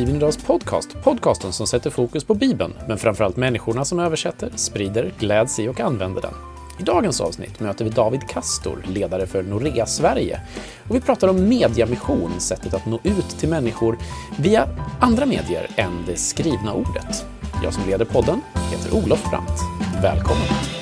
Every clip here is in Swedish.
Bibeln Idags podcast. Podcasten som sätter fokus på Bibeln, men framförallt människorna som översätter, sprider, gläds i och använder den. I dagens avsnitt möter vi David Kastor, ledare för Norea Sverige. Och vi pratar om mediamission, sättet att nå ut till människor via andra medier än det skrivna ordet. Jag som leder podden heter Olof Brandt. Välkommen!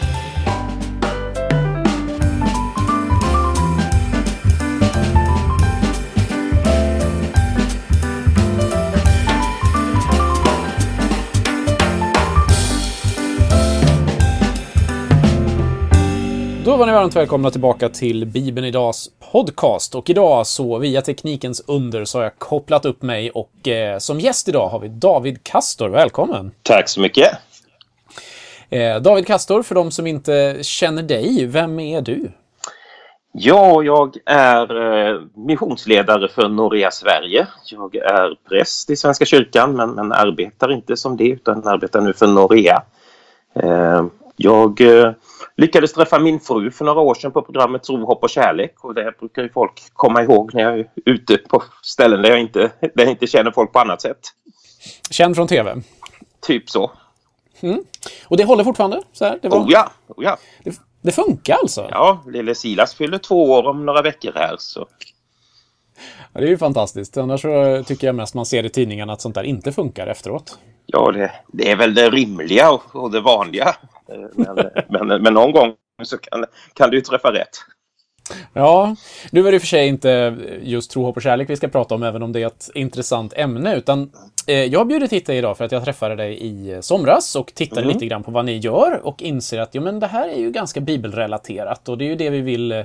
Var ni varmt välkomna tillbaka till Bibeln Idags podcast. Och idag så via teknikens under så har jag kopplat upp mig och eh, som gäst idag har vi David Kastor. Välkommen! Tack så mycket! Eh, David Kastor, för de som inte känner dig, vem är du? Ja, jag är eh, missionsledare för Norea Sverige. Jag är präst i Svenska kyrkan men, men arbetar inte som det utan arbetar nu för Norea. Eh, jag eh, lyckades träffa min fru för några år sedan på programmet Tro, hopp och kärlek och det brukar ju folk komma ihåg när jag är ute på ställen där jag inte, där jag inte känner folk på annat sätt. Känd från TV? Typ så. Mm. Och det håller fortfarande? Så här, det var... Oh ja, oh ja. Det, det funkar alltså? Ja, lille Silas fyller två år om några veckor här så. Ja, det är ju fantastiskt. Annars så tycker jag mest man ser i tidningarna att sånt där inte funkar efteråt. Ja, det, det är väl det rimliga och, och det vanliga. Men, men, men någon gång så kan, kan du ju träffa rätt. Ja, nu är det i och för sig inte just tro, hopp och kärlek vi ska prata om, även om det är ett intressant ämne, utan eh, jag har bjudit hit dig idag för att jag träffade dig i somras och tittade mm. lite grann på vad ni gör och inser att jo, men det här är ju ganska bibelrelaterat och det är ju det vi vill eh,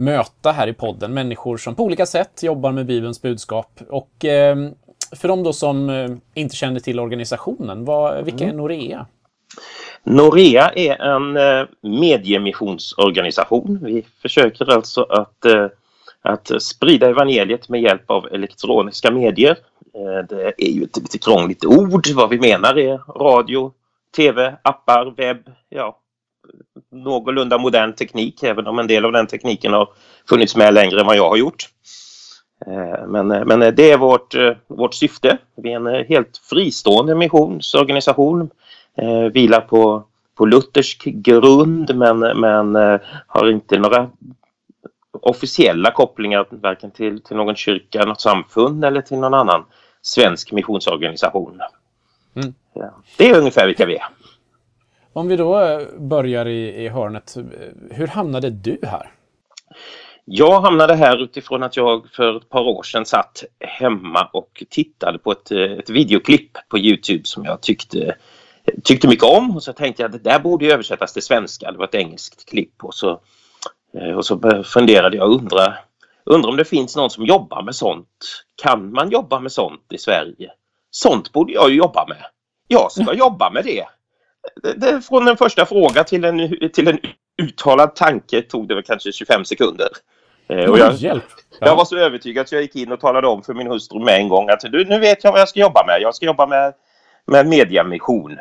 möta här i podden. Människor som på olika sätt jobbar med Bibelns budskap. Och eh, för de då som eh, inte känner till organisationen, vad, vilka är Norea? Norea är en eh, mediemissionsorganisation. Vi försöker alltså att, att sprida evangeliet med hjälp av elektroniska medier. Det är ju ett lite krångligt ord. Vad vi menar är radio, tv, appar, webb, ja, någorlunda modern teknik även om en del av den tekniken har funnits med längre än vad jag har gjort. Men, men det är vårt, vårt syfte. Vi är en helt fristående missionsorganisation eh, vilar på, på luthersk grund men, men eh, har inte några officiella kopplingar varken till, till någon kyrka, något samfund eller till någon annan svensk missionsorganisation. Mm. Ja, det är ungefär vilka vi är. Om vi då eh, börjar i, i hörnet, hur hamnade du här? Jag hamnade här utifrån att jag för ett par år sedan satt hemma och tittade på ett, ett videoklipp på Youtube som jag tyckte tyckte mycket om och så tänkte jag att det där borde översättas till svenska. Det var ett engelskt klipp och så, eh, och så funderade jag och undrade, undrar om det finns någon som jobbar med sånt. Kan man jobba med sånt i Sverige? Sånt borde jag ju jobba med. Jag ska jobba med det. Det, det från en första fråga till en, till en uttalad tanke tog det väl kanske 25 sekunder. Eh, och jag. Ja. jag var så övertygad så jag gick in och talade om för min hustru med en gång att du, nu vet jag vad jag ska jobba med. Jag ska jobba med, med mediamission.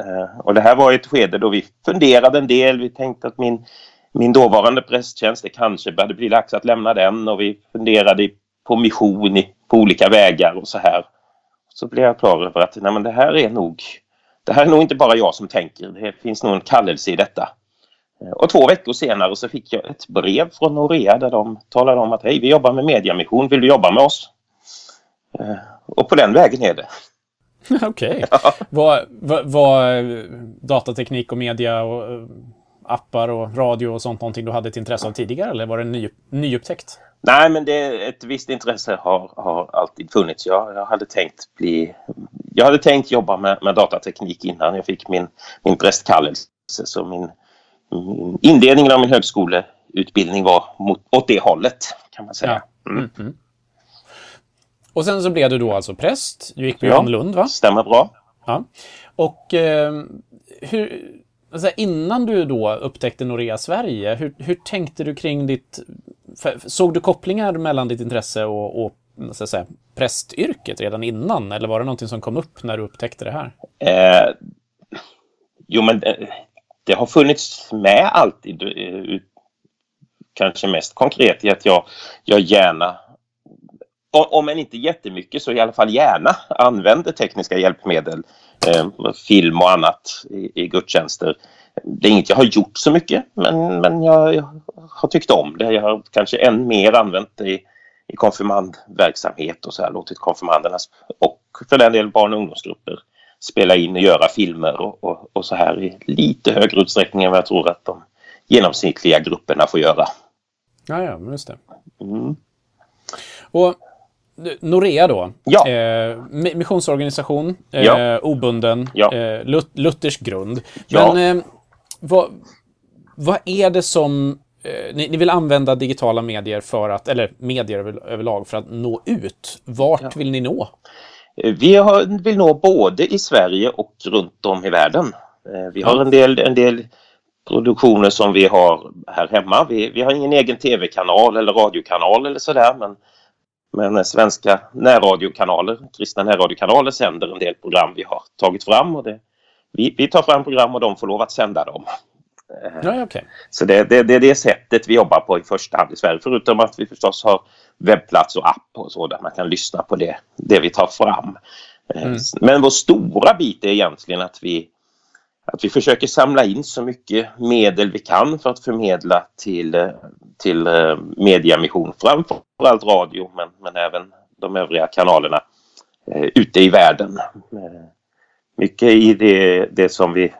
Eh, och det här var ett skede då vi funderade en del. Vi tänkte att min, min dåvarande prästtjänst, det kanske började bli dags att lämna den och vi funderade på mission i, på olika vägar och så här. Så blev jag klar över att nej, men det här är nog det här är nog inte bara jag som tänker. Det finns nog en kallelse i detta. Eh, och två veckor senare så fick jag ett brev från Norea där de talade om att hej, vi jobbar med mediamission. Vill du jobba med oss? Eh, och på den vägen är det. Okej. Okay. Ja. Vad, vad, vad, datateknik och media och eh, appar och radio och sånt någonting du hade ett intresse av tidigare eller var det ny, nyupptäckt? Nej, men det, ett visst intresse har, har alltid funnits. Jag, jag, hade tänkt bli... Jag hade tänkt jobba med, med datateknik innan jag fick min, min prästkallelse. Så min, min inledningen av min högskoleutbildning var mot, åt det hållet, kan man säga. Ja. Mm. Mm. Och sen så blev du då alltså präst. Du gick på ja, Johannelund, va? stämmer bra. Ja. Och eh, hur, alltså innan du då upptäckte Norea Sverige, hur, hur tänkte du kring ditt... Såg du kopplingar mellan ditt intresse och, och så att säga, prästyrket redan innan? Eller var det någonting som kom upp när du upptäckte det här? Eh, jo, men det, det, har funnits med alltid. Eh, kanske mest konkret i att jag, jag gärna om än inte jättemycket så i alla fall gärna använder tekniska hjälpmedel, eh, film och annat i, i gudstjänster. Det är inget jag har gjort så mycket men, men jag, jag har tyckt om det. Jag har kanske än mer använt det i, i konfirmandverksamhet och så här, låtit konfirmanderna och för den del barn och ungdomsgrupper spela in och göra filmer och, och, och, så här i lite högre utsträckning än vad jag tror att de genomsnittliga grupperna får göra. Ja, ja, just det. Mm. Och Norea då, ja. eh, missionsorganisation, eh, ja. obunden, ja. eh, luthersk grund. Men eh, vad, vad är det som eh, ni, ni, vill använda digitala medier för att, eller medier över, överlag, för att nå ut? Vart vill ni nå? Eh, vi har, vill nå både i Sverige och runt om i världen. Vi har en del, en del produktioner som vi har här hemma. Vi, vi har ingen egen tv-kanal eller radiokanal eller sådär men men svenska närradiokanaler, kristna närradiokanaler sänder en del program vi har tagit fram. Och det, vi, vi tar fram program och de får lov att sända dem. Ja, okay. Så det, det, det är det sättet vi jobbar på i första hand i Sverige. Förutom att vi förstås har webbplats och app och så där man kan lyssna på det, det vi tar fram. Mm. Men vår stora bit är egentligen att vi att vi försöker samla in så mycket medel vi kan för att förmedla till, till eh, mediamission, framförallt radio men, men även de övriga kanalerna eh, ute i världen. Mycket i det, det som vi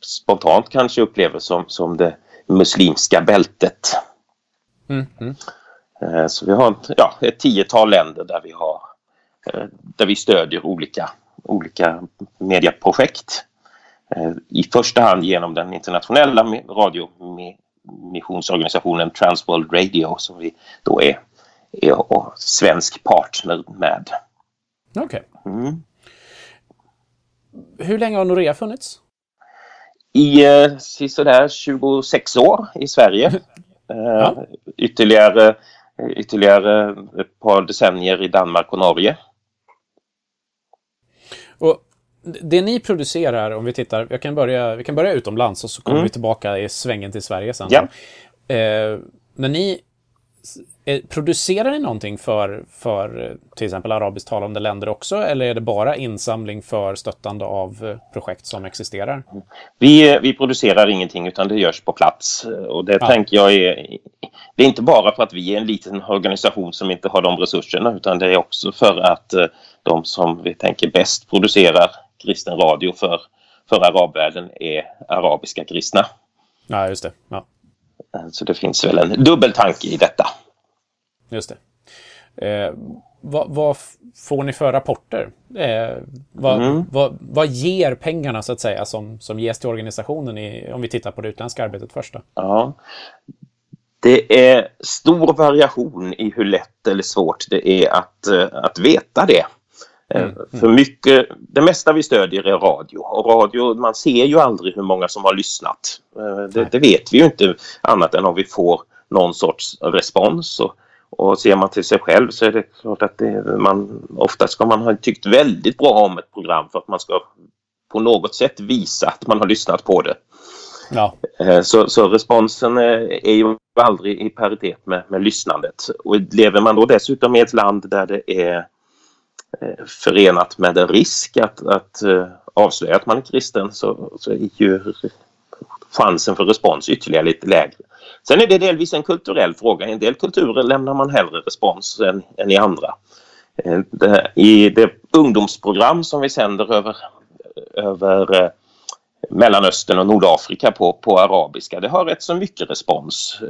spontant kanske upplever som, som det muslimska bältet. Mm, mm. Så vi har ja, ett tiotal länder där vi har eh, där vi stödjer olika, olika mediaprojekt. Eh, I första hand genom den internationella radiomissionsorganisationen Transworld Radio som vi då är, är svensk partner med. Okej. Okay. Mm. Hur länge har Norea funnits? I eh, sådär 26 år i Sverige. Eh, ja. ytterligare, ytterligare ett par decennier i Danmark och Norge. Och det ni producerar, om vi tittar, jag kan börja, vi kan börja utomlands och så kommer mm. vi tillbaka i svängen till Sverige sen. Ja. Eh, när ni eh, Producerar ni någonting för, för till exempel arabiskt talande länder också eller är det bara insamling för stöttande av eh, projekt som existerar? Vi, vi producerar ingenting utan det görs på plats och det ja. tänker jag är Det är inte bara för att vi är en liten organisation som inte har de resurserna utan det är också för att de som vi tänker bäst producerar kristen radio för, för arabvärlden är arabiska kristna. Ja, just det. Ja. Så det finns väl en dubbel tanke i detta. Just det. Eh, vad, vad, får ni för rapporter? Eh, vad, mm. vad, vad, ger pengarna så att säga som, som ges till organisationen i, om vi tittar på det utländska arbetet först? Då? Ja. Det är stor variation i hur lätt eller svårt det är att, eh, att veta det. Eh, mm. För mycket, det mesta vi stödjer är radio och radio, man ser ju aldrig hur många som har lyssnat. Eh, det, det vet vi ju inte annat än om vi får någon sorts respons. Och, och ser man till sig själv så är det klart att det, man, ofta ska man ha tyckt väldigt bra om ett program för att man ska på något sätt visa att man har lyssnat på det. Ja. Eh, så, så responsen är, ju aldrig i paritet med, med lyssnandet. Och lever man då dessutom i ett land där det är Eh, förenat med en risk att, att eh, avslöja att man är kristen så, så är ju chansen för respons ytterligare lite lägre. Sen är det delvis en kulturell fråga. I en del kulturer lämnar man hellre respons än, än i andra. Eh, det, I det ungdomsprogram som vi sänder över, över Mellanöstern och Nordafrika på, på arabiska, det har rätt så mycket respons.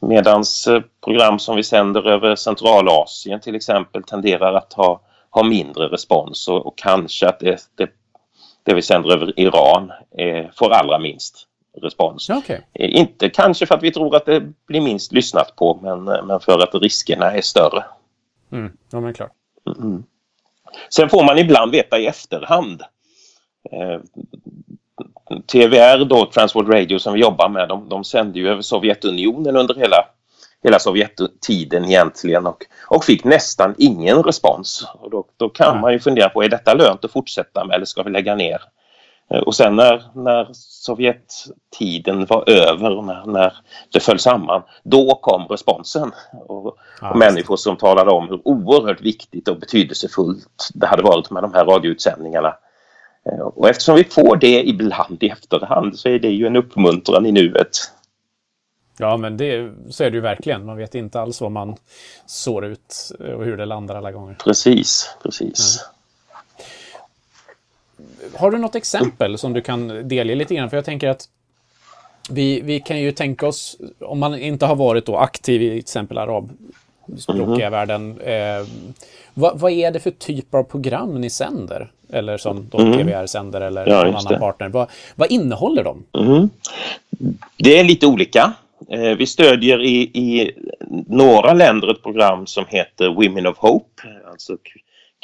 Medans eh, program som vi sänder över Centralasien till exempel tenderar att ha, ha mindre respons och, och kanske att det, det, det, vi sänder över Iran är, får allra minst respons. Okay. Eh, inte kanske för att vi tror att det blir minst lyssnat på men, eh, men för att riskerna är större. Mm. Ja, men klart. Mm. Sen får man ibland veta i efterhand eh, TVR då, Transworld Radio som vi jobbar med, de, de sände ju över Sovjetunionen under hela, hela Sovjettiden egentligen och, och fick nästan ingen respons. Och då, då kan man ju fundera på, är detta lönt att fortsätta med eller ska vi lägga ner? Och sen när, när Sovjettiden var över när, när det föll samman, då kom responsen. Och, ja, och människor som talade om hur oerhört viktigt och betydelsefullt det hade varit med de här radioutsändningarna. Och eftersom vi får det ibland i efterhand så är det ju en uppmuntran i nuet. Ja, men det, så är det ju verkligen. Man vet inte alls vad man sår ut och hur det landar alla gånger. Precis, precis. Mm. Har du något exempel som du kan delge lite grann? För jag tänker att vi, vi kan ju tänka oss, om man inte har varit då aktiv i till exempel arabspråkiga mm. världen, eh, vad, vad, är det för typ av program ni sänder? Eller som då mm. TVR sänder eller ja, någon annan partner. Vad, vad innehåller de? Mm. Det är lite olika. Eh, vi stödjer i, i några länder ett program som heter Women of Hope, alltså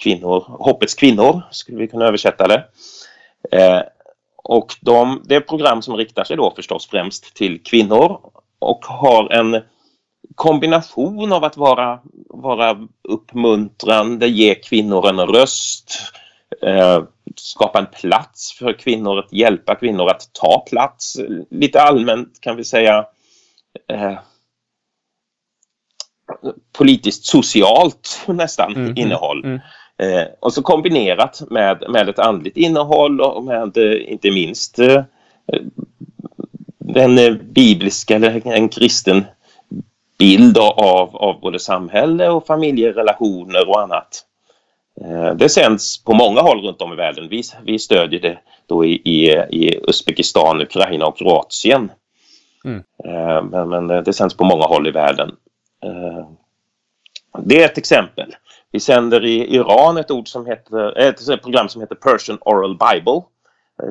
kvinnor, hoppets kvinnor skulle vi kunna översätta det. Eh, och de, det är program som riktar sig då förstås främst till kvinnor och har en kombination av att vara, vara uppmuntrande, ge kvinnor en röst, skapa en plats för kvinnor, att hjälpa kvinnor att ta plats. Lite allmänt kan vi säga eh, politiskt socialt nästan mm, mm innehåll. Mm, eh, och så kombinerat med, med ett andligt innehåll och med eh, inte minst eh, den eh, bibliska eller en kristen bild av, av både samhälle och familjerelationer och annat. Eh, det sänds på många håll runt om i världen. Vi, vi stödjer det då i, i, i Uzbekistan, Ukraina och Kroatien. Mm. Eh, men, men, det sänds på många håll i världen. Eh, det är ett exempel. Vi sänder i Iran ett, ord som heter, ett program som heter Persian Oral Bible.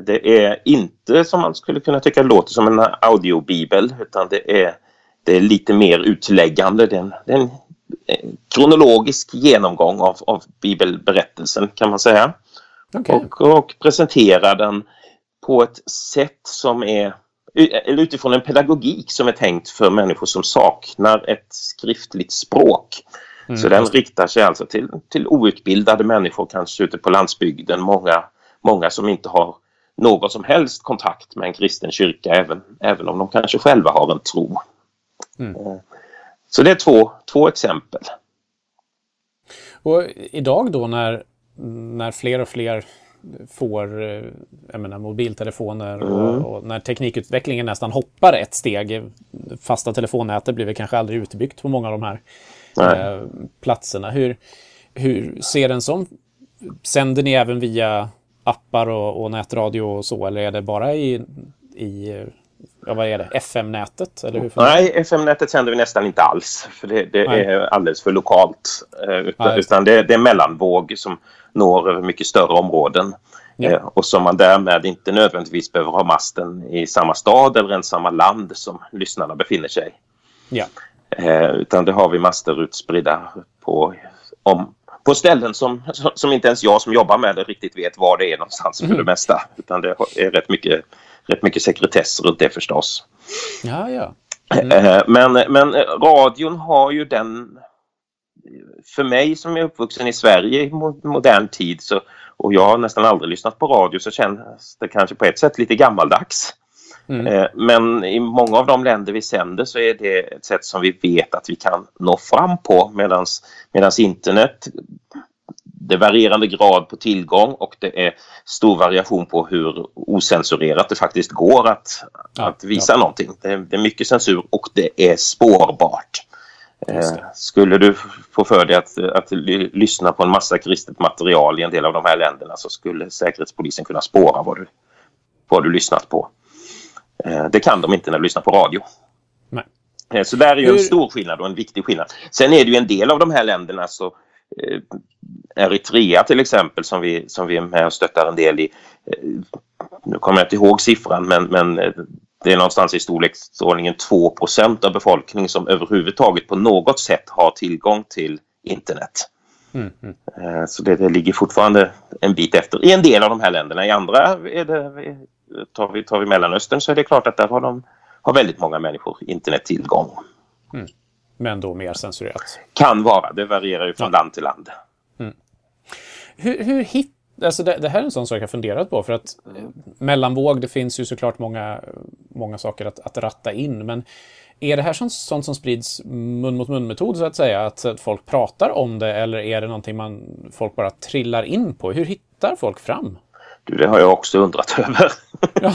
Det är inte som man skulle kunna tycka låter som en audiobibel utan det är, det är lite mer utläggande. Det är en, det är en kronologisk genomgång av, av bibelberättelsen kan man säga. Okay. Och, och presenterar den på ett sätt som är eller utifrån en pedagogik som är tänkt för människor som saknar ett skriftligt språk. Mm. Så den riktar sig alltså till, till outbildade människor kanske ute på landsbygden. Många, många som inte har någon som helst kontakt med en kristen kyrka även, även om de kanske själva har en tro. Mm. Så det är två, två exempel. Och idag då när, när fler och fler får eh, jag menar, mobiltelefoner mm. och, och, när teknikutvecklingen nästan hoppar ett steg. Fasta telefonnätet blir väl kanske aldrig utbyggt på många av de här eh, platserna. Hur, hur ser en sån... Sänder ni även via appar och, och nätradio och så eller är det bara i, i ja, vad är det, FM-nätet? Eller hur Nej, FM-nätet sänder vi nästan inte alls. För det, det är alldeles för lokalt. Eh, utan, utan det, det, är mellanvåg som når över mycket större områden. Ja. Eh, och som man därmed inte nödvändigtvis behöver ha masten i samma stad eller ens samma land som lyssnarna befinner sig. Ja. Eh, utan det har vi master utspridda på, om, på ställen som, som inte ens jag som jobbar med det riktigt vet var det är någonstans för mm. det mesta. Utan det är rätt mycket, rätt mycket sekretess runt det förstås. Ja, ja. Mm. Men, men radion har ju den för mig som är uppvuxen i Sverige i modern tid så, och jag har nästan aldrig lyssnat på radio så känns det kanske på ett sätt lite gammaldags. Mm. Eh, men i många av de länder vi sänder så är det ett sätt som vi vet att vi kan nå fram på medan internet det varierande grad på tillgång och det är stor variation på hur osensurerat det faktiskt går att, ja, att visa ja. någonting. Det, det, är mycket censur och det är spårbart. Eh, skulle du få för dig att, att lyssna på en massa kristet material i en del av de här länderna så skulle Säkerhetspolisen kunna spåra vad du, vad du lyssnat på. Eh, det kan de inte när du lyssnar på radio. Nej. Eh, så där är ju en stor skillnad och en viktig skillnad. Sen är det ju en del av de här länderna så Eritrea till exempel som vi, som vi är med och stöttar en del i. Nu kommer jag inte ihåg siffran men, men det är någonstans i storleksordningen 2% av befolkningen som överhuvudtaget på något sätt har tillgång till internet. Mm, mm. Eh, så det, det, ligger fortfarande en bit efter i en del av de här länderna. I andra, är det, tar, vi, tar vi Mellanöstern så är det klart att där har, de, har väldigt många människor internettillgång. Mm. Men då mer censurerat? Kan vara, det varierar ju från ja. land till land. Mm. Hur, hur Alltså det, det, här är en sån sak jag funderat på. För att mellanvåg, det finns ju såklart många, många saker att, att ratta in. Men är det här sånt, sånt som sprids mun mot mun-metod så att säga? Att, att folk pratar om det eller är det någonting man, folk bara trillar in på? Hur hittar folk fram? Du, det har jag också undrat över. Ja.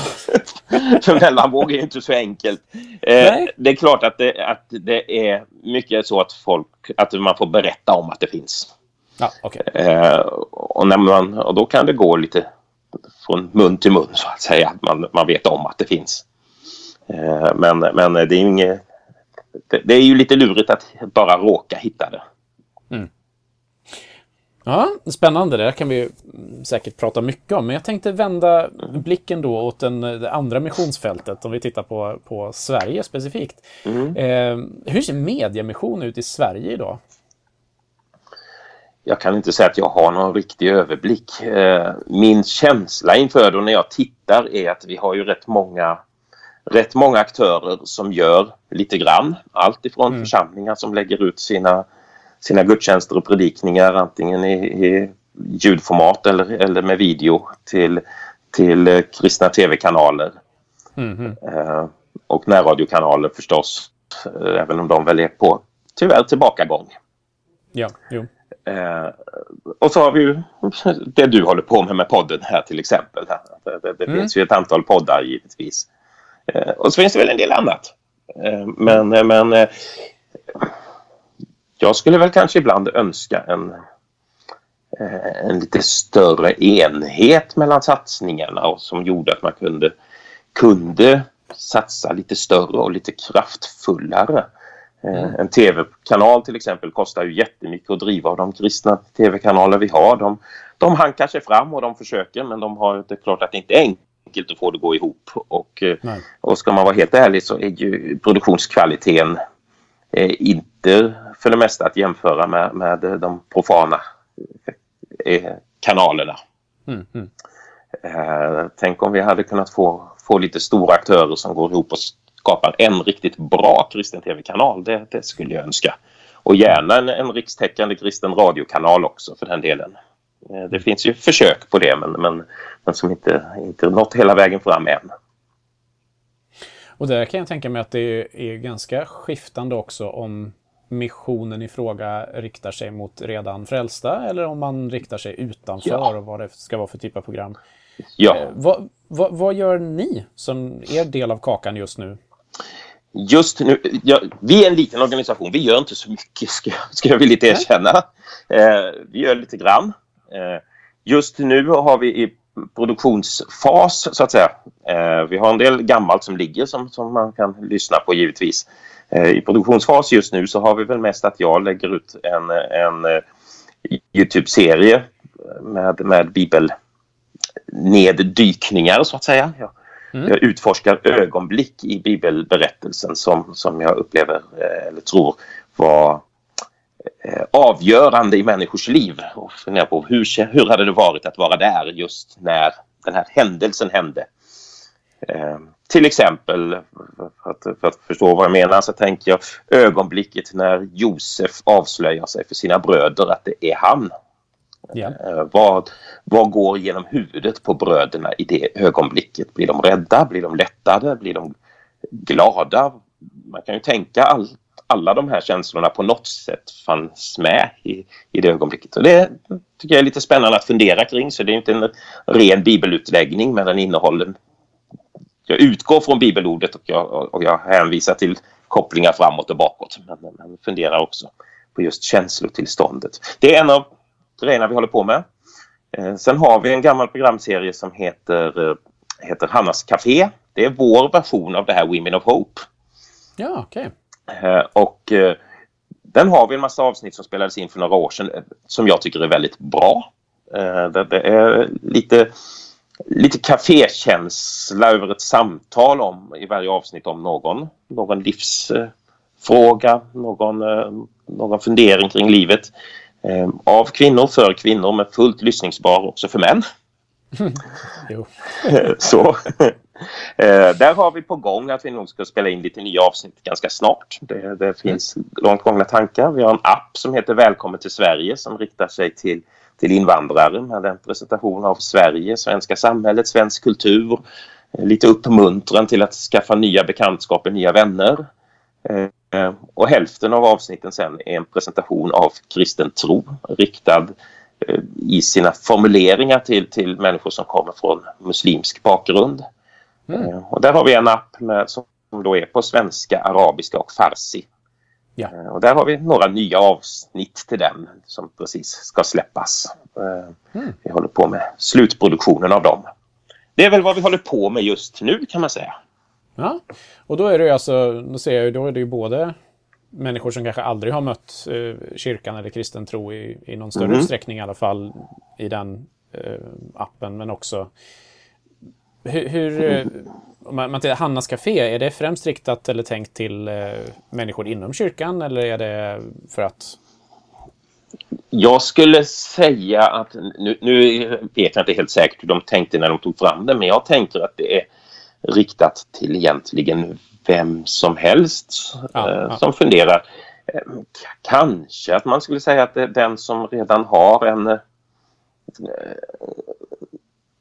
Mellanvåg är inte så enkelt. Eh, det är klart att det, att det är mycket så att folk, att man får berätta om att det finns. Ja, okay. eh, och, när man, och då kan det gå lite från mun till mun så att säga. Man, man vet om att det finns. Eh, men, men det är ju inget... Det, det, är ju lite lurigt att bara råka hitta det. Ja, spännande. Det där kan vi säkert prata mycket om. Men jag tänkte vända blicken då åt den, det andra missionsfältet, om vi tittar på, på Sverige specifikt. Mm. Eh, hur ser mediemission ut i Sverige idag? Jag kan inte säga att jag har någon riktig överblick. Eh, min känsla inför det när jag tittar är att vi har ju rätt många rätt många aktörer som gör lite grann. Allt ifrån mm. församlingar som lägger ut sina sina gudstjänster och predikningar antingen i, i ljudformat eller, eller med video till, till eh, kristna tv-kanaler. Mm. Eh, och närradiokanaler förstås, eh, även om de väl är på tyvärr tillbakagång. Ja, jo. Eh, och så har vi ju det du håller på med med podden här till exempel. Det, det, det mm. finns ju ett antal poddar givetvis. Eh, och så finns det väl en del annat. Eh, men, men jag skulle väl kanske ibland önska en, eh, en lite större enhet mellan satsningarna och som gjorde att man kunde, kunde satsa lite större och lite kraftfullare. Eh, mm. En tv-kanal till exempel kostar ju jättemycket att driva av de kristna tv-kanaler vi har. De, de hankar sig fram och de försöker men de har det är klart att det inte är enkelt att få det att gå ihop. Och, eh, och ska man vara helt ärlig så är ju produktionskvaliteten inte för det mesta att jämföra med, med de profana eh, kanalerna. Mm, mm. Eh, tänk om vi hade kunnat få, få lite stora aktörer som går ihop och skapar en riktigt bra kristen tv-kanal. Det, det, skulle jag önska. Och gärna en, en rikstäckande kristen radiokanal också för den delen. Eh, det finns ju försök på det men, men, men som inte, inte nått hela vägen fram än. Och där kan jag tänka mig att det är ganska skiftande också om missionen i fråga riktar sig mot redan frälsta eller om man riktar sig utanför ja. och vad det ska vara för typ av program. Ja. Eh, vad, vad, vad, gör ni som er del av kakan just nu? Just nu, ja, vi är en liten organisation, vi gör inte så mycket ska, ska jag villigt erkänna. Eh, vi gör lite grann. Eh, just nu har vi i produktionsfas så att säga. Eh, vi har en del gammalt som ligger som, som man kan lyssna på givetvis. Eh, I produktionsfas just nu så har vi väl mest att jag lägger ut en, en eh, Youtube-serie med, med bibelneddykningar så att säga. Jag, mm. jag utforskar ögonblick i bibelberättelsen som, som jag upplever eller tror var avgörande i människors liv och funderar på hur, hur hade det varit att vara där just när den här händelsen hände. Eh, till exempel, för att, för att, förstå vad jag menar, så tänker jag ögonblicket när Josef avslöjar sig för sina bröder att det är han. Ja. Eh, vad, vad går genom huvudet på bröderna i det ögonblicket? Blir de rädda? Blir de lättade? Blir de glada? Man kan ju tänka all, alla de här känslorna på något sätt fanns med i, i det ögonblicket. Och det tycker jag är lite spännande att fundera kring. Så det är inte en ren bibelutläggning men den innehåller jag utgår från bibelordet och jag, och jag hänvisar till kopplingar framåt och bakåt. Men, men funderar också på just känslotillståndet. Det är en av grejerna vi håller på med. Eh, sen har vi en gammal programserie som heter, eh, heter Hannas Café. Det är vår version av det här Women of Hope. Ja, okej. Okay. Eh, och eh, den har vi en massa avsnitt som spelades in för några år sedan eh, som jag tycker är väldigt bra. Det, är lite lite kafékänsla över ett samtal om i varje avsnitt om någon, någon livsfråga, någon, någon fundering kring livet. Av kvinnor, för kvinnor, men fullt lyssningsbar också för män. Så. Eh, där har vi på gång att vi nog ska spela in lite nya avsnitt ganska snart. Det, det finns långt gångna tankar. Vi har en app som heter Välkommen till Sverige som riktar sig till till invandrare med en presentation av Sverige, svenska samhället, svensk kultur. Eh, lite uppmuntran till att skaffa nya bekantskaper, nya vänner. Eh, och hälften av avsnitten sen är en presentation av kristen tro riktad eh, i sina formuleringar till, till människor som kommer från muslimsk bakgrund. Mm. Eh, och där har vi en app med, som då är på svenska, arabiska och farsi. Ja. Och där har vi några nya avsnitt till den som precis ska släppas. Mm. Vi håller på med slutproduktionen av dem. Det är väl vad vi håller på med just nu kan man säga. Ja, och då är det ju alltså, då ser jag då är det ju både människor som kanske aldrig har mött eh, kyrkan eller kristen tro i, i någon större mm. utsträckning i alla fall i den eh, appen, men också hur, hur mm. om man, tittar Hannas Café, är det främst riktat eller tänkt till eh, människor inom kyrkan eller är det för att jag skulle säga att, nu, nu, vet jag inte helt säkert hur de tänkte när de tog fram det, men jag tänker att det är riktat till egentligen vem som helst ja, eh, ja. som funderar. Eh, kanske att man skulle säga att det är den som redan har en, eh,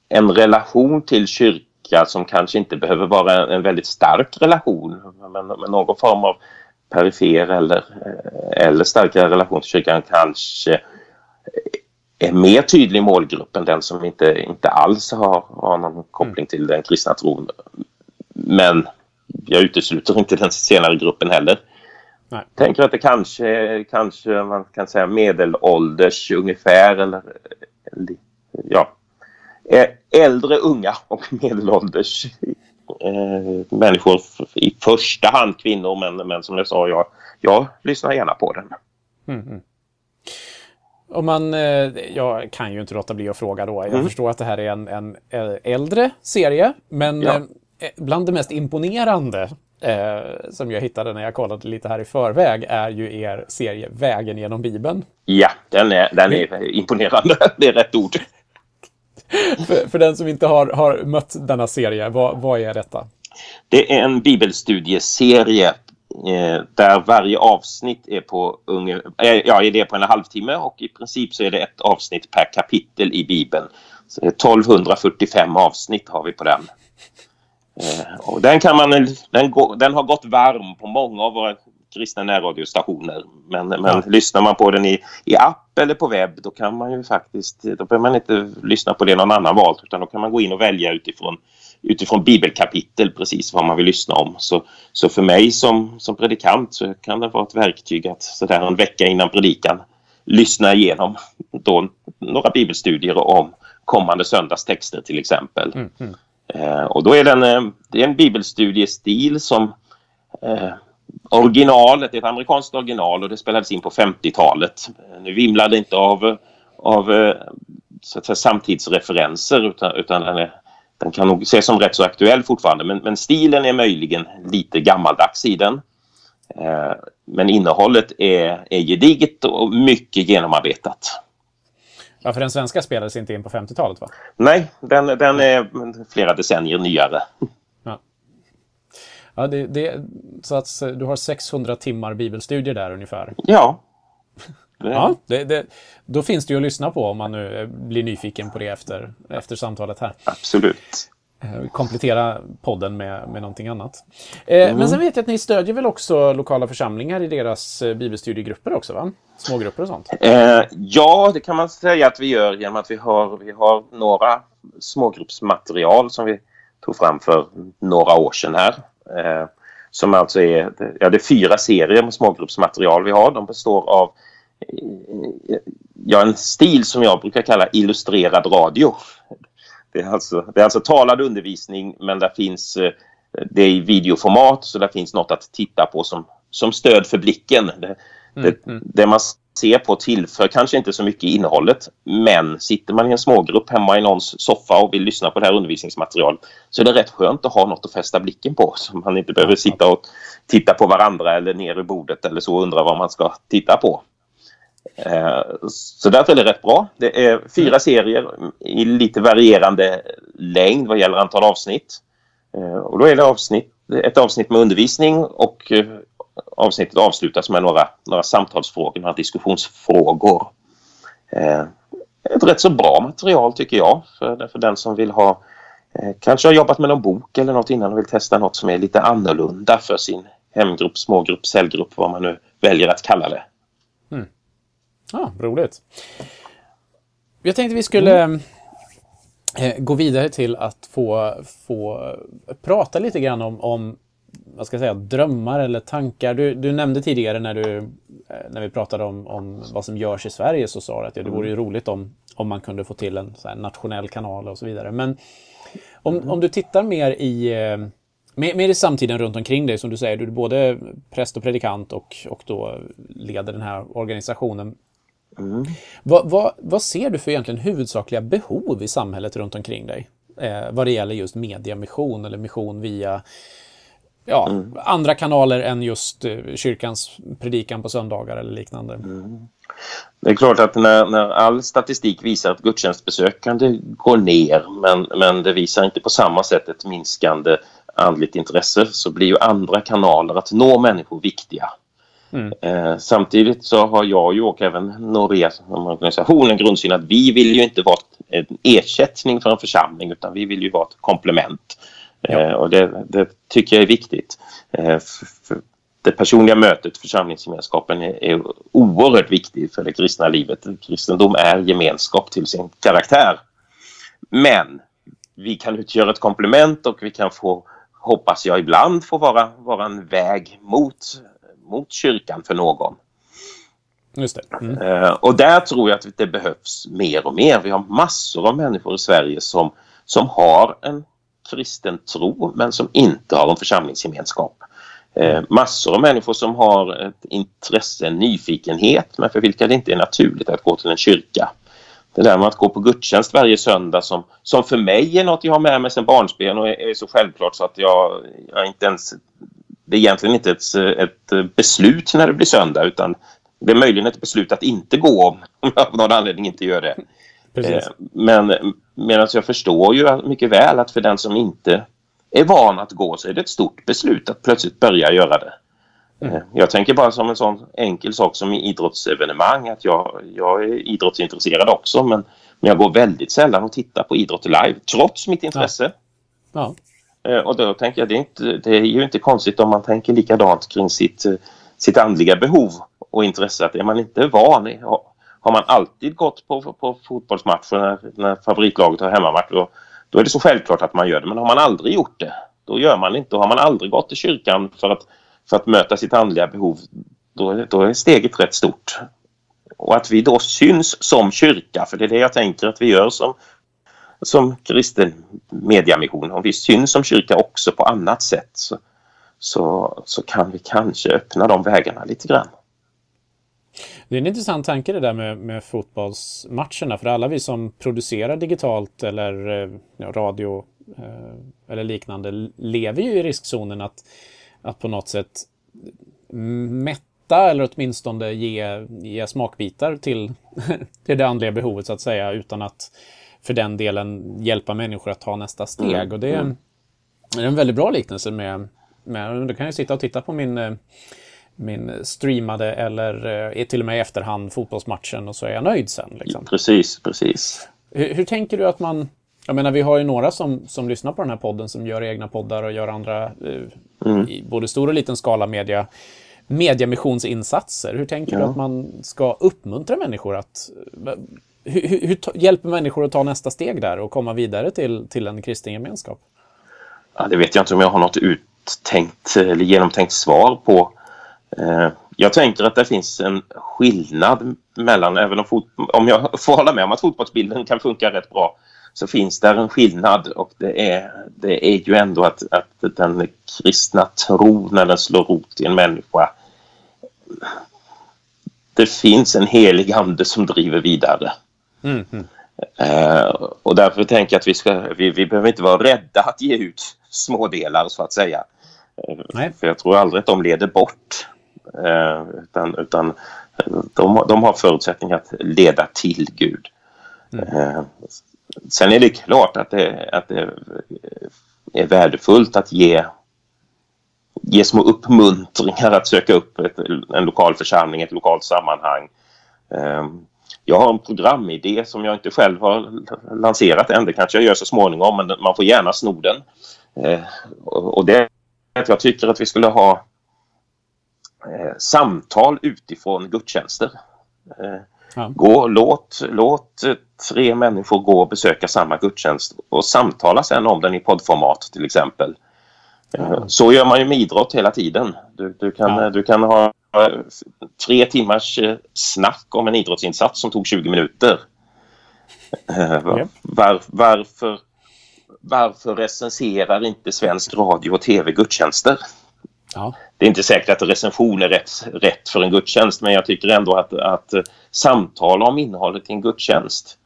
en relation till kyrka som kanske inte behöver vara en väldigt stark relation men, men någon form av perifer eller, eller starkare relation till kyrkan kanske är mer tydlig målgrupp än den som inte, inte alls har, har någon koppling till den kristna tron. Men jag utesluter inte den senare gruppen heller. Nej. Tänker att det kanske, kanske man kan säga medelålders ungefär eller ja, äldre, unga och medelålders eh, människor i första hand kvinnor men, men som jag sa, jag, jag lyssnar gärna på den. Mm. Om man, eh, jag kan ju inte låta bli att fråga då. Jag mm. förstår att det här är en, en äldre serie, men ja. Eh, bland det mest imponerande eh, som jag hittade när jag kollade lite här i förväg är ju er serie Vägen genom Bibeln. Ja, den är, den är imponerande. Det är rätt ord. för, för, den som inte har, har mött denna serie, vad, vad är detta? Det är en bibelstudieserie Eh, där varje avsnitt är på, unge, eh, ja, är det på en halvtimme och i princip så är det ett avsnitt per kapitel i Bibeln. Så 1245 avsnitt har vi på den. Eh, och den, kan man, den, gå, den har gått varm på många av våra kristna närradiostationer. Men, men ja. lyssnar man på den i, i app eller på webb då kan man ju faktiskt, då behöver man inte lyssna på det någon annan valt utan då kan man gå in och välja utifrån utifrån bibelkapitel precis vad man vill lyssna om. Så, så för mig som, som predikant så kan det vara ett verktyg att sådär en vecka innan predikan lyssna igenom då några bibelstudier om kommande söndagstexter till exempel. Mm, mm. Eh, och då är den, eh, det är en bibelstudiestil som eh, originalet, ett amerikanskt original och det spelades in på 50-talet. Eh, nu vimlar det inte av, av eh, så att säga, samtidsreferenser utan, utan den är den kan nog ses som rätt så aktuell fortfarande men, men stilen är möjligen lite gammaldags i den. Eh, men innehållet är, är gediget och mycket genomarbetat. Ja, för den svenska spelades inte in på 50-talet va? Nej, den, den är flera decennier nyare. Ja, ja det, det, så att du har 600 timmar bibelstudier där ungefär? Ja, Ja, det, det, då finns det ju att lyssna på om man nu blir nyfiken på det efter, efter samtalet här. Absolut. Eh, komplettera podden med, med någonting annat. Eh, mm. Men sen vet jag att ni stödjer väl också lokala församlingar i deras eh, bibelstudiegrupper också, va? Smågrupper och sånt? Eh, ja, det kan man säga att vi gör genom att vi har, vi har några smågruppsmaterial som vi tog fram för några år sedan här. Eh, som alltså är, ja, det är fyra serier med smågruppsmaterial vi har. De består av ja, en stil som jag brukar kalla illustrerad radio. Det är alltså, det är alltså talad undervisning men där finns eh, det är i videoformat så där finns något att titta på som, som stöd för blicken. Det, mm, det, mm. det man ser på tillför kanske inte så mycket innehållet men sitter man i en smågrupp hemma i någons soffa och vill lyssna på det här undervisningsmaterialet så är det rätt skönt att ha något att fästa blicken på så man inte behöver sitta och titta på varandra eller ner i bordet eller så och undra vad man ska titta på. Eh, så därför är det rätt bra. Det är fyra mm. serier i lite varierande längd vad gäller antal avsnitt. Eh, och då är det avsnitt, ett avsnitt med undervisning och eh, avsnittet avslutas med några, några samtalsfrågor, några diskussionsfrågor. ett rätt så bra material tycker jag för, för den som vill ha kanske har jobbat med någon bok eller något innan och vill testa något som är lite annorlunda för sin hemgrupp, smågrupp, cellgrupp, vad man nu väljer att kalla det. Mm. Ja, roligt. Jag tänkte vi skulle mm. eh, gå vidare till att få, få prata lite grann om, om vad ska jag säga, drömmar eller tankar. Du, du nämnde tidigare när, du, eh, när vi pratade om, om vad som görs i Sverige så sa du att ja, det vore ju roligt om, om man kunde få till en nationell kanal och så vidare. Men om, mm. om du tittar mer i, eh, mer, mer i samtiden runt omkring dig, som du säger, du är både präst och predikant och, och då leder den här organisationen. Mm. Vad, vad, vad ser du för egentligen huvudsakliga behov i samhället runt omkring dig? Eh, vad det gäller just mediamission eller mission via ja, mm. andra kanaler än just eh, kyrkans predikan på söndagar eller liknande. Mm. Det är klart att när, när, all statistik visar att gudstjänstbesökande går ner men, men det visar inte på samma sätt ett minskande andligt intresse så blir ju andra kanaler att nå människor viktiga. Mm. Eh, samtidigt så har jag ju och även Norea som organisation en grundsyn att vi vill ju inte vara en ersättning för en församling utan vi vill ju vara ett komplement. Ja. Eh, och det, det, tycker jag är viktigt. Eh, det personliga mötet, församlingsgemenskapen, är, är oerhört viktig för det kristna livet. Kristendom är gemenskap till sin karaktär. Men vi kan utgöra ett komplement och vi kan få, hoppas jag ibland, få vara, vara en väg mot, mot kyrkan för någon. Just det. Mm. Uh, och där tror jag att det behövs mer och mer. Vi har massor av människor i Sverige som, som har en kristen tro men som inte har en församlingsgemenskap. Eh, massor av människor som har ett intresse, en nyfikenhet men för vilka det inte är naturligt att gå till en kyrka. Det där med att gå på gudstjänst varje söndag som, som för mig är något jag har med mig sedan barnsben och är, är så självklart så att jag, jag inte ens... Det är egentligen inte ett, ett beslut när det blir söndag utan det är möjligen ett beslut att inte gå om jag av någon anledning inte gör det. Eh, men medan jag förstår ju mycket väl att för den som inte är van att gå så är det ett stort beslut att plötsligt börja göra det. Mm. Eh, jag tänker bara som en sån enkel sak som idrottsevenemang att jag, jag är idrottsintresserad också men, men jag går väldigt sällan och tittar på idrott live trots mitt intresse. Ja. Ja. Eh, och då tänker jag det är, inte, det är ju inte konstigt om man tänker likadant kring sitt, eh, sitt andliga behov och intresse att är man inte van eh, har man alltid gått på, på fotbollsmatcher när, när favoritlaget har hemmamatch då, då är det så självklart att man gör det. Men har man aldrig gjort det, då gör man inte. Och har man aldrig gått till kyrkan för att, för att möta sitt andliga behov, då, då är steget rätt stort. Och att vi då syns som kyrka, för det är det jag tänker att vi gör som, som kristen mediamission. Om vi syns som kyrka också på annat sätt så, så, så kan vi kanske öppna de vägarna lite grann. Det är en intressant tanke det där med, med fotbollsmatcherna. För alla vi som producerar digitalt eller eh, ja, radio eh, eller liknande lever ju i riskzonen att, att på något sätt mätta eller åtminstone ge, ge smakbitar till, till det andliga behovet så att säga utan att för den delen hjälpa människor att ta nästa steg. Mm. Och det är, mm. är en väldigt bra liknelse med, med, då kan jag sitta och titta på min eh, min streamade eller eh, till och med i efterhand fotbollsmatchen och så är jag nöjd sen. Liksom. Precis, precis. Hur, hur, tänker du att man... Jag menar, vi har ju några som, som lyssnar på den här podden som gör egna poddar och gör andra, eh, mm. i både stor och liten skala, media, mediamissionsinsatser. Hur tänker ja. du att man ska uppmuntra människor att... Hur, hur, hjälper människor att ta nästa steg där och komma vidare till, till en kristen gemenskap? Ja, det vet jag inte om jag har något uttänkt eller genomtänkt svar på. Eh, jag tänker att det finns en skillnad mellan, även om, fot, om jag får hålla med om att fotbollsbilden kan funka rätt bra, så finns där en skillnad och det är, det är ju ändå att, att den kristna tron när den slår rot i en människa det finns en helig ande som driver vidare. Mm, mm. Uh, och därför tänker jag att vi, ska, vi, vi behöver inte vara rädda att ge ut smådelar så att säga. Uh, för jag tror aldrig att de leder bort. Eh, utan utan de, de har förutsättningar att leda till Gud. Mm. Eh, sen är det klart att det, att det är värdefullt att ge, ge små uppmuntringar att söka upp ett, en lokal församling, ett lokalt sammanhang. Eh, jag har en programidé som jag inte själv har lanserat än. Det kanske jag gör så småningom, men man får gärna sno den. Eh, och det är att jag tycker att vi skulle ha eh, samtal utifrån gudstjänster. Eh, ja. gå, låt, låt tre människor gå och besöka samma gudstjänst och samtala sen om den i poddformat till exempel. Mm. Så gör man ju med idrott hela tiden. Du, du kan, ja. du kan ha tre timmars snack om en idrottsinsats som tog 20 minuter. Var, var, varför, varför recenserar inte svensk radio och tv gudstjänster? Ja. Det är inte säkert att recension är rätt, rätt för en gudstjänst men jag tycker ändå att, att samtala om innehållet i en gudstjänst.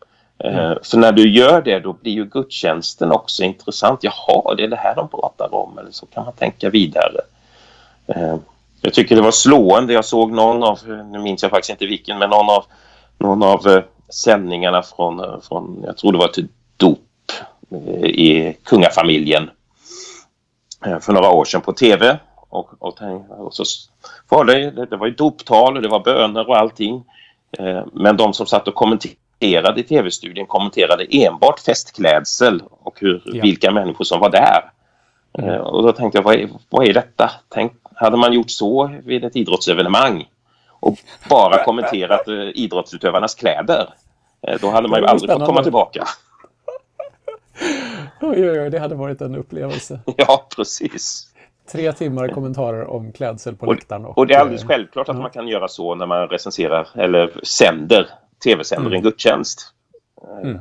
Eh, mm. För när du gör det då blir ju gudstjänsten också intressant. Jaha, det är det här de pratar om eller så kan man tänka vidare. Eh, jag tycker det var slående. Jag såg någon av, nu minns jag faktiskt inte vilken, men någon av, någon av eh, sändningarna från, från, jag tror det var ett dop i kungafamiljen för några år sedan på tv. Och, och, och så var det, det var ju doptal och det var böner och allting. Men de som satt och kommenterade i tv-studien kommenterade enbart festklädsel och hur, ja. vilka människor som var där. Mm. Och då tänkte jag, vad är, vad är detta? Tänk, hade man gjort så vid ett idrottsevenemang och bara kommenterat eh, idrottsutövarnas kläder, eh, då hade man ju aldrig fått komma tillbaka. Oj, oj, oj, det hade varit en upplevelse. Ja, precis. Tre timmar kommentarer om klädsel på läktaren. Och, och det är alldeles självklart att ja. man kan göra så när man recenserar eller sänder, tv-sänder mm. en gudstjänst. Mm.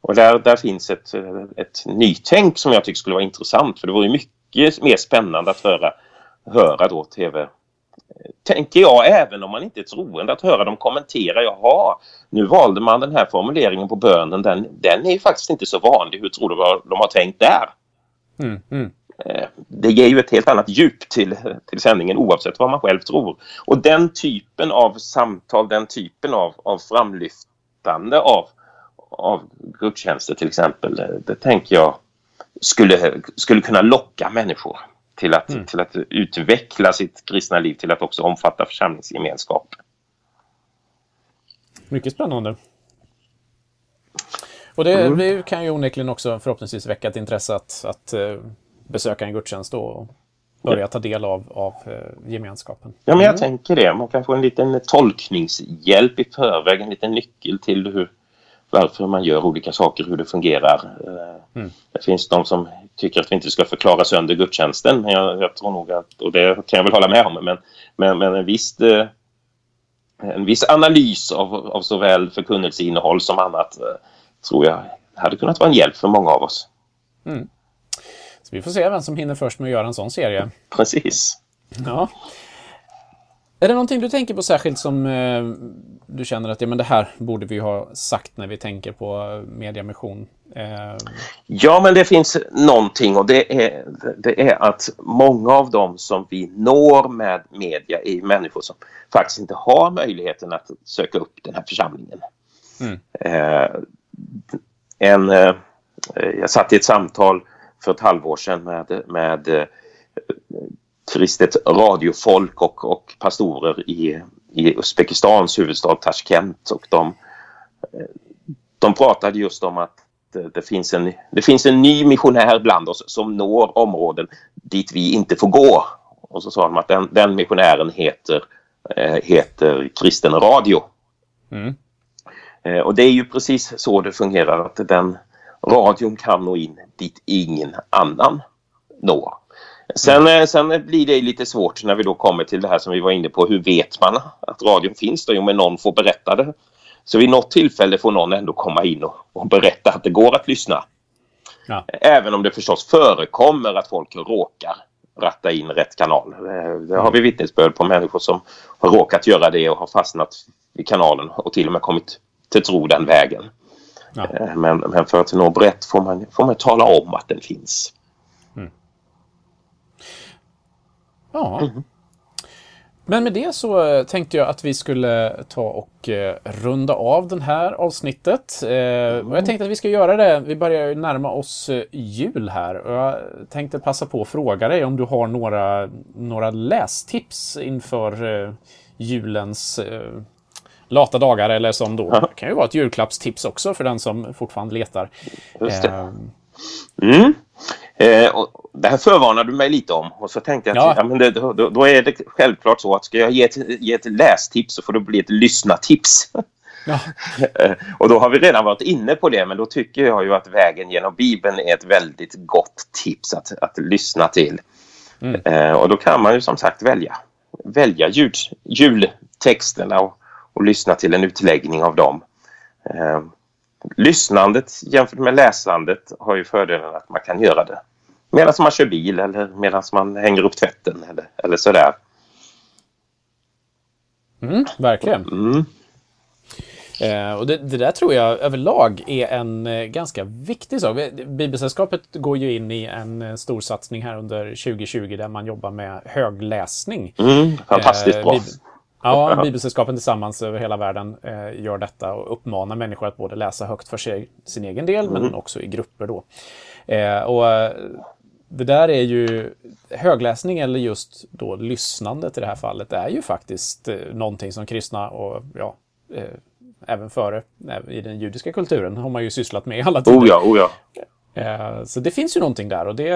Och där, där finns ett, ett nytänk som jag tycker skulle vara intressant för det vore mycket mer spännande att höra, höra då tv tänker jag, även om man inte är troende, att höra dem kommentera. Jaha, nu valde man den här formuleringen på bönen. Den, den är faktiskt inte så vanlig. Hur tror du vad de har tänkt där? Mm, mm. Eh, det ger ju ett helt annat djup till, till sändningen oavsett vad man själv tror. Och den typen av samtal, den typen av, av framlyftande av, av gudstjänster till exempel, det, det tänker jag skulle, skulle kunna locka människor till att, mm. till att utveckla sitt kristna liv till att också omfatta församlingsgemenskap. Mycket spännande. Och det, mm. det, kan ju onekligen också förhoppningsvis väcka ett intresse att, att uh, besöka en gudstjänst och börja ja. ta del av, av uh, gemenskapen. Ja, men jag mm. tänker det. Man kan få en liten tolkningshjälp i förväg, en liten nyckel till hur, varför man gör olika saker, hur det fungerar. Eh, mm. Det finns de som tycker att vi inte ska förklara sönder gudstjänsten. Men jag, jag tror nog att, och det kan jag väl hålla med om, men, men, men en, viss, eh, en viss analys av, av såväl förkunnelseinnehåll som annat eh, tror jag hade kunnat vara en hjälp för många av oss. Mm. Vi får se vem som hinner först med att göra en sån serie. Precis. Ja. Är det någonting du tänker på särskilt som eh, du känner att ja, men det här borde vi ha sagt när vi tänker på mediamission? Eh... Ja, men det finns någonting och det är, det är att många av dem som vi når med media är människor som faktiskt inte har möjligheten att söka upp den här församlingen. Mm. Eh, en, eh, jag satt i ett samtal för ett halvår sedan med, med eh, kristet radiofolk och, och pastorer i, i Uzbekistans huvudstad Tashkent och de, de pratade just om att det finns, en, det finns en ny missionär bland oss som når områden dit vi inte får gå. Och så sa de att den, den missionären heter, eh, heter kristen radio. Mm. Eh, och det är ju precis så det fungerar att den radion kan nå in dit ingen annan når. Sen, mm. Eh, sen blir det lite svårt när vi då kommer till det här som vi var inne på. Hur vet man att radion finns? Då? Jo, men någon får berätta det. Så vid något tillfälle får någon ändå komma in och, och berätta att det går att lyssna. Ja. Även om det förstås förekommer att folk råkar ratta in rätt kanal. Eh, det har vi vittnesbörd på människor som har råkat göra det och har fastnat i kanalen och till och med kommit till tro den vägen. Ja. Eh, men, men, för att nå brett får man, får man tala om att den finns. Ja. Mm. Men med det så eh, tänkte jag att vi skulle ta och eh, runda av det här avsnittet. Mm. Och jag tänkte att vi ska göra det. Vi börjar ju närma oss jul här. Och jag tänkte passa på att fråga dig om du har några, några lästips inför julens lata dagar eller som då ja. kan ju vara ett julklappstips också för den som fortfarande letar. Just det. Eh, mm. Eh, och det här förvarnade du mig lite om och så tänkte jag att ja. ja men det, då, då, är det självklart så att ska jag ge ett, ge ett lästips så får det bli ett lyssnatips. Ja. Eh, och då har vi redan varit inne på det men då tycker jag ju att vägen genom Bibeln är ett väldigt gott tips att, att lyssna till. Mm. Eh, och då kan man ju som sagt välja, välja ljud, jultexterna och, och lyssna till en utläggning av dem. Eh, lyssnandet jämfört med läsandet har ju fördelen att man kan göra det medan man kör bil eller medan man hänger upp tvätten eller, eller sådär. Mm, verkligen. Mm. Eh, och det, det, där tror jag överlag är en eh, ganska viktig sak. Bibelsällskapet går ju in i en eh, stor satsning här under 2020 där man jobbar med högläsning. Mm, fantastiskt bra. Ja, Bibelsällskapen tillsammans över hela världen eh, gör detta och uppmanar människor att både läsa högt för sig, sin egen del mm. men också i grupper då. Eh, och det där är ju högläsning eller just då lyssnandet i det här fallet är ju faktiskt eh, någonting som kristna och ja, eh, även före i den judiska kulturen har man ju sysslat med i alla tider. Oh ja, oh ja. Eh, så det finns ju någonting där och det,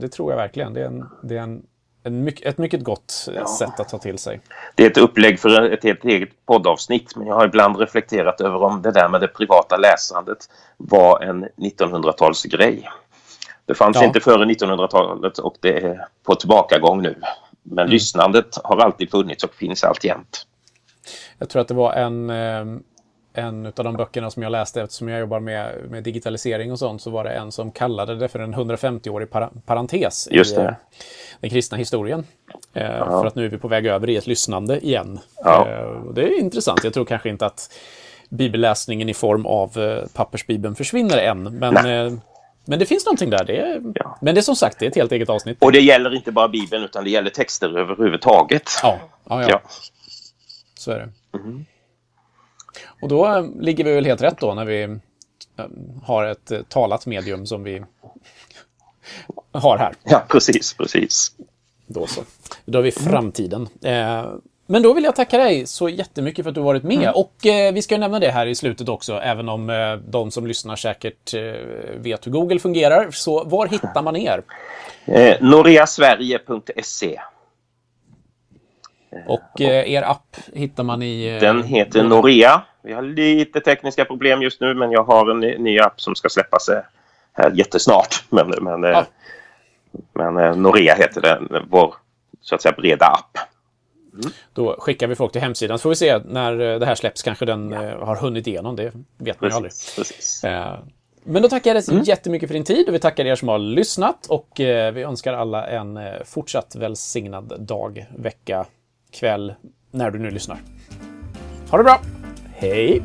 det tror jag verkligen. Det är, en, det är en mycket, ett mycket gott ja. sätt att ta till sig. Det är ett upplägg för ett helt eget poddavsnitt men jag har ibland reflekterat över om det där med det privata läsandet var en 1900-talsgrej. Det fanns ja. inte före 1900-talet och det är på tillbakagång nu. Men mm. lyssnandet har alltid funnits och finns alltjämt. Jag tror att det var en, eh, en av de böckerna som jag läste eftersom jag jobbar med, med digitalisering och sånt så var det en som kallade det för en 150-årig para, parentes i eh, den kristna historien. Eh. För att nu är vi på väg över i ett lyssnande igen. Ja. det är intressant. Jag tror kanske inte att bibelläsningen i form av pappersbibeln försvinner än. Men Nej. Men det finns någonting där. Det är, ja. Men det är som sagt det är ett helt eget avsnitt. Och det gäller inte bara Bibeln utan det gäller texter överhuvudtaget. Ja, ja, ja. ja. så är det. Mm. Och då äh, ligger vi väl helt rätt då när vi äh, har ett äh, talat medium som vi har här. Ja, precis, precis. Då så. Då har vi framtiden. Men då vill jag tacka dig så jättemycket för att du varit med. Mm. Och eh, vi ska nämna det här i slutet också, även om eh, de som lyssnar säkert eh, vet hur Google fungerar. Så var hittar man er? Eh, Noreasverige.se Och eh, er app hittar man i... Eh, Den heter Norea. Vi har lite tekniska problem just nu, men jag har en ny, ny app som ska släppas eh, här jättesnart. Men, men, ja. men Norea heter den, vår så att säga breda app. Mm. Då skickar vi folk till hemsidan så får vi se när eh, det här släpps. Kanske den ja. Eh, har hunnit igenom. Det vet man ju aldrig. Precis. Eh, men då tackar jag dig mm. jättemycket för din tid och vi tackar er som har lyssnat och vi önskar alla en fortsatt välsignad dag, vecka, kväll, när du nu lyssnar. Ha det bra! Hej!